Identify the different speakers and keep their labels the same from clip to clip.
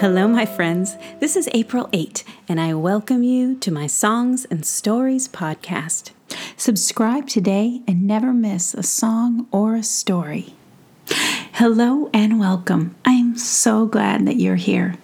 Speaker 1: Hello, my friends. This is April Eight, and I welcome you to my Songs and Stories podcast. Subscribe today and never miss a song or a story. Hello and welcome. I am so glad that you're here.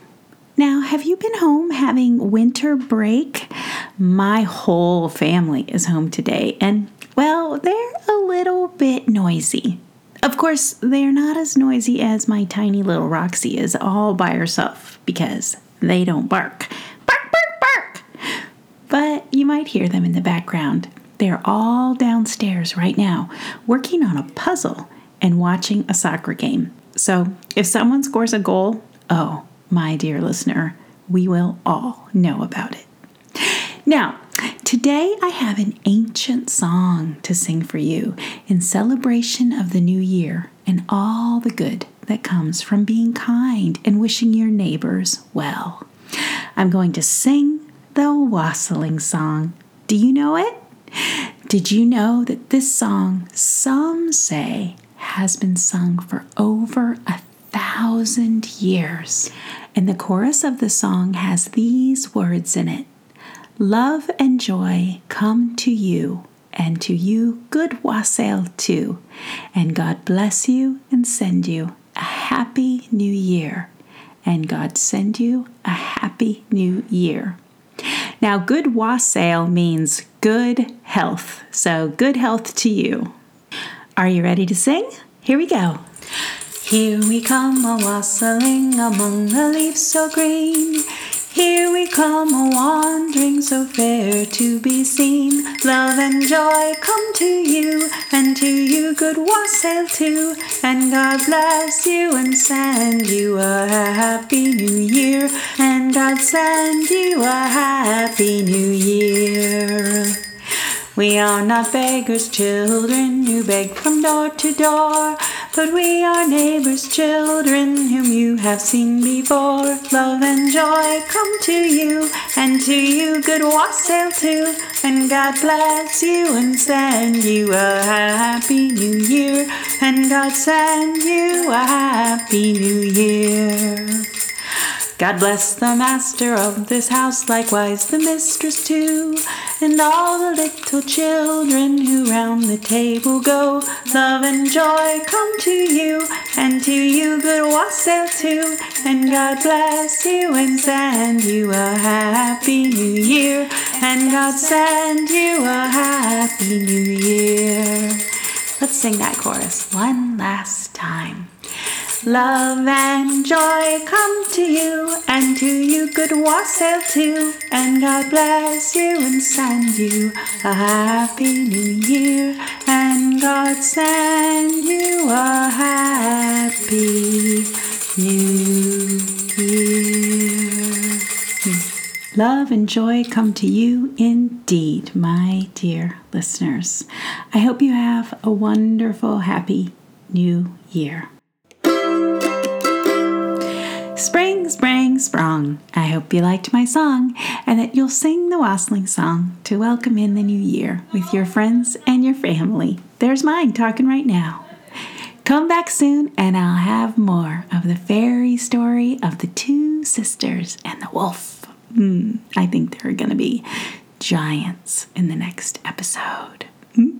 Speaker 1: Now, have you been home having winter break? My whole family is home today, and well, they're a little bit noisy. Of course, they're not as noisy as my tiny little Roxy is all by herself because they don't bark. Bark, bark, bark! But you might hear them in the background. They're all downstairs right now working on a puzzle and watching a soccer game. So if someone scores a goal, oh, my dear listener, we will all know about it. Now, today I have an ancient song to sing for you in celebration of the new year and all the good that comes from being kind and wishing your neighbors well. I'm going to sing the wassailing song. Do you know it? Did you know that this song, some say, has been sung for over a thousand years? And the chorus of the song has these words in it Love and joy come to you, and to you good wassail too. And God bless you and send you a happy new year. And God send you a happy new year. Now, good wassail means good health. So, good health to you. Are you ready to sing? Here we go. Here we come a wassailing among the leaves so green. Here we come a wandering so fair to be seen. Love and joy come to you, and to you good wassail too. And God bless you and send you a happy new year. And God send you a happy new year. We are not beggars' children who beg from door to door, but we are neighbors' children whom you have seen before. Love and joy come to you, and to you good wassail too. And God bless you and send you a happy new year. And God send you a happy new year. God bless the master of this house, likewise the mistress too, and all the little children who round the table go. Love and joy come to you, and to you good wassail too, and God bless you and send you a happy new year, and God send you a happy new year. Let's sing that chorus one last time. Love and joy come to you, and to you good wassail too. And God bless you and send you a happy new year. And God send you a happy new year. Love and joy come to you indeed, my dear listeners. I hope you have a wonderful, happy new year. Spring, spring, sprung. I hope you liked my song and that you'll sing the wassailing song to welcome in the new year with your friends and your family. There's mine talking right now. Come back soon and I'll have more of the fairy story of the two sisters and the wolf. Mm, I think there are going to be giants in the next episode. Mm.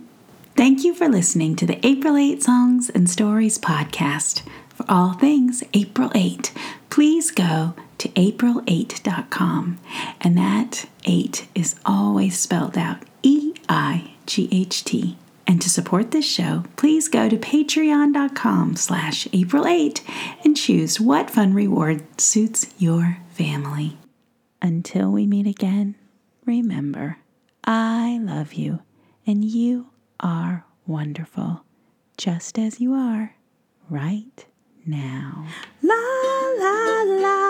Speaker 1: Thank you for listening to the April Eight Songs and Stories podcast. For all things April Eight, please go to apriléight.com. And that 8 is always spelled out E I G H T. And to support this show, please go to patreon.com slash aprileight and choose what fun reward suits your family. Until we meet again, remember, I love you and you are wonderful, just as you are right now. La la la